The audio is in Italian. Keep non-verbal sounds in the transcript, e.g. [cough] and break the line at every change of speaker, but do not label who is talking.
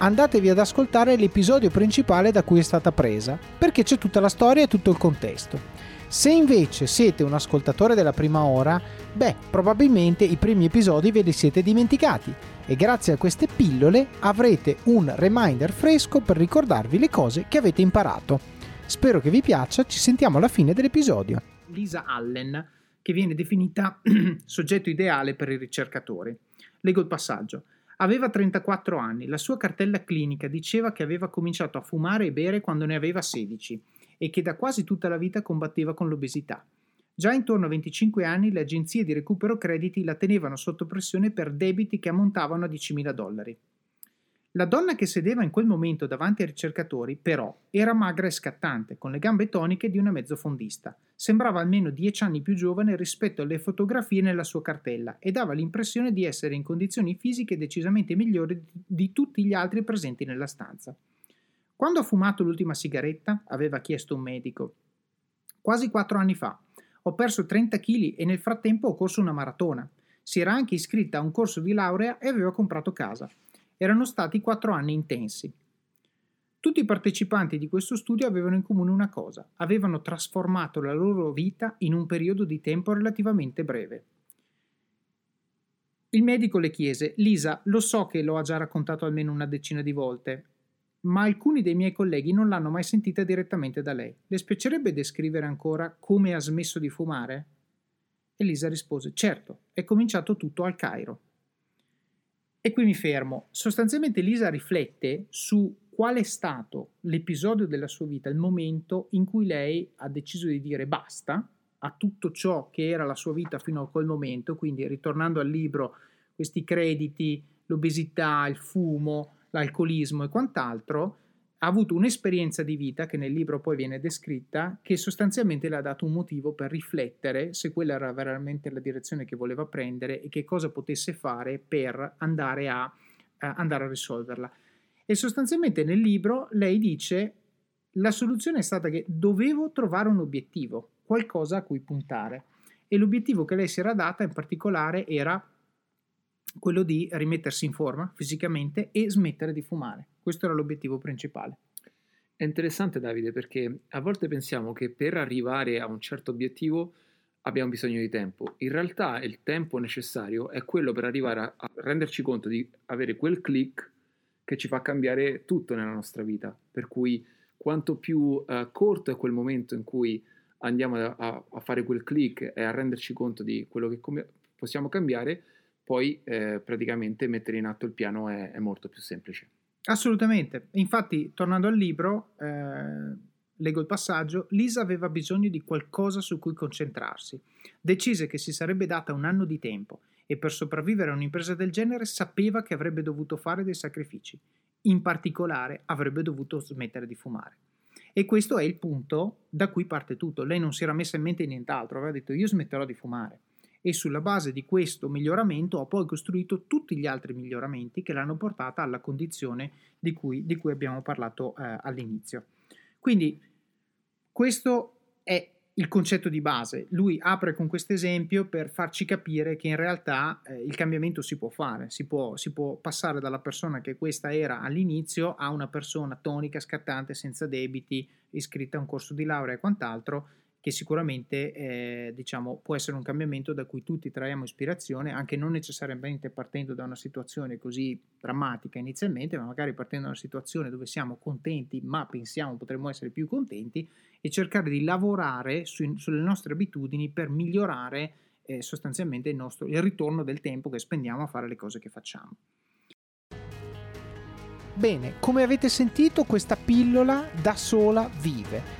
andatevi ad ascoltare l'episodio principale da cui è stata presa, perché c'è tutta la storia e tutto il contesto. Se invece siete un ascoltatore della prima ora, beh, probabilmente i primi episodi ve li siete dimenticati e grazie a queste pillole avrete un reminder fresco per ricordarvi le cose che avete imparato. Spero che vi piaccia, ci sentiamo alla fine dell'episodio.
Lisa Allen, che viene definita [clears throat] soggetto ideale per i ricercatori. Leggo il passaggio. Aveva 34 anni, la sua cartella clinica diceva che aveva cominciato a fumare e bere quando ne aveva 16 e che da quasi tutta la vita combatteva con l'obesità. Già intorno a 25 anni le agenzie di recupero crediti la tenevano sotto pressione per debiti che ammontavano a 10.000 dollari. La donna che sedeva in quel momento davanti ai ricercatori, però, era magra e scattante, con le gambe toniche di una mezzofondista. Sembrava almeno dieci anni più giovane rispetto alle fotografie nella sua cartella e dava l'impressione di essere in condizioni fisiche decisamente migliori di tutti gli altri presenti nella stanza. Quando ha fumato l'ultima sigaretta? aveva chiesto un medico. Quasi quattro anni fa. Ho perso 30 kg e nel frattempo ho corso una maratona. Si era anche iscritta a un corso di laurea e aveva comprato casa. Erano stati quattro anni intensi. Tutti i partecipanti di questo studio avevano in comune una cosa, avevano trasformato la loro vita in un periodo di tempo relativamente breve. Il medico le chiese, Lisa, lo so che lo ha già raccontato almeno una decina di volte, ma alcuni dei miei colleghi non l'hanno mai sentita direttamente da lei. Le spiacerebbe descrivere ancora come ha smesso di fumare? Elisa rispose, certo, è cominciato tutto al Cairo. E qui mi fermo. Sostanzialmente Lisa riflette su qual è stato l'episodio della sua vita, il momento in cui lei ha deciso di dire basta a tutto ciò che era la sua vita fino a quel momento, quindi ritornando al libro, questi crediti, l'obesità, il fumo, l'alcolismo e quant'altro, ha avuto un'esperienza di vita che nel libro poi viene descritta, che sostanzialmente le ha dato un motivo per riflettere se quella era veramente la direzione che voleva prendere e che cosa potesse fare per andare a, eh, andare a risolverla. E sostanzialmente nel libro lei dice la soluzione è stata che dovevo trovare un obiettivo, qualcosa a cui puntare. E l'obiettivo che lei si era data in particolare era quello di rimettersi in forma fisicamente e smettere di fumare. Questo era l'obiettivo principale.
È interessante Davide perché a volte pensiamo che per arrivare a un certo obiettivo abbiamo bisogno di tempo. In realtà il tempo necessario è quello per arrivare a, a renderci conto di avere quel click che ci fa cambiare tutto nella nostra vita. Per cui quanto più uh, corto è quel momento in cui andiamo a, a, fare quel click e a renderci conto di quello che come possiamo cambiare, poi eh, praticamente mettere in atto il piano è, è, molto più semplice.
Assolutamente. Infatti, tornando al libro, eh, leggo il passaggio, Lisa aveva bisogno di qualcosa su cui concentrarsi. Decise che si sarebbe data un anno di tempo e per sopravvivere a un'impresa del genere sapeva che avrebbe dovuto fare dei sacrifici. In particolare avrebbe dovuto smettere di fumare. E questo è il punto da cui parte tutto. Lei non si era messa in mente nient'altro, aveva detto io smetterò di fumare. E sulla base di questo miglioramento ho poi costruito tutti gli altri miglioramenti che l'hanno portata alla condizione di cui, di cui abbiamo parlato eh, all'inizio. Quindi questo è il concetto di base. Lui apre con questo esempio per farci capire che in realtà eh, il cambiamento si può fare, si può, si può, passare dalla persona che questa era all'inizio a una persona tonica, scattante, senza debiti, iscritta a un corso di laurea e quant'altro, che sicuramente eh, diciamo, può essere un cambiamento da cui tutti traiamo ispirazione, anche non necessariamente partendo da una situazione così drammatica inizialmente, ma magari partendo da una situazione dove siamo contenti, ma pensiamo potremmo essere più contenti, e cercare di lavorare su, sulle nostre abitudini per migliorare eh, sostanzialmente il, nostro, il ritorno del tempo che spendiamo a fare le cose che facciamo.
Bene, come avete sentito questa pillola da sola vive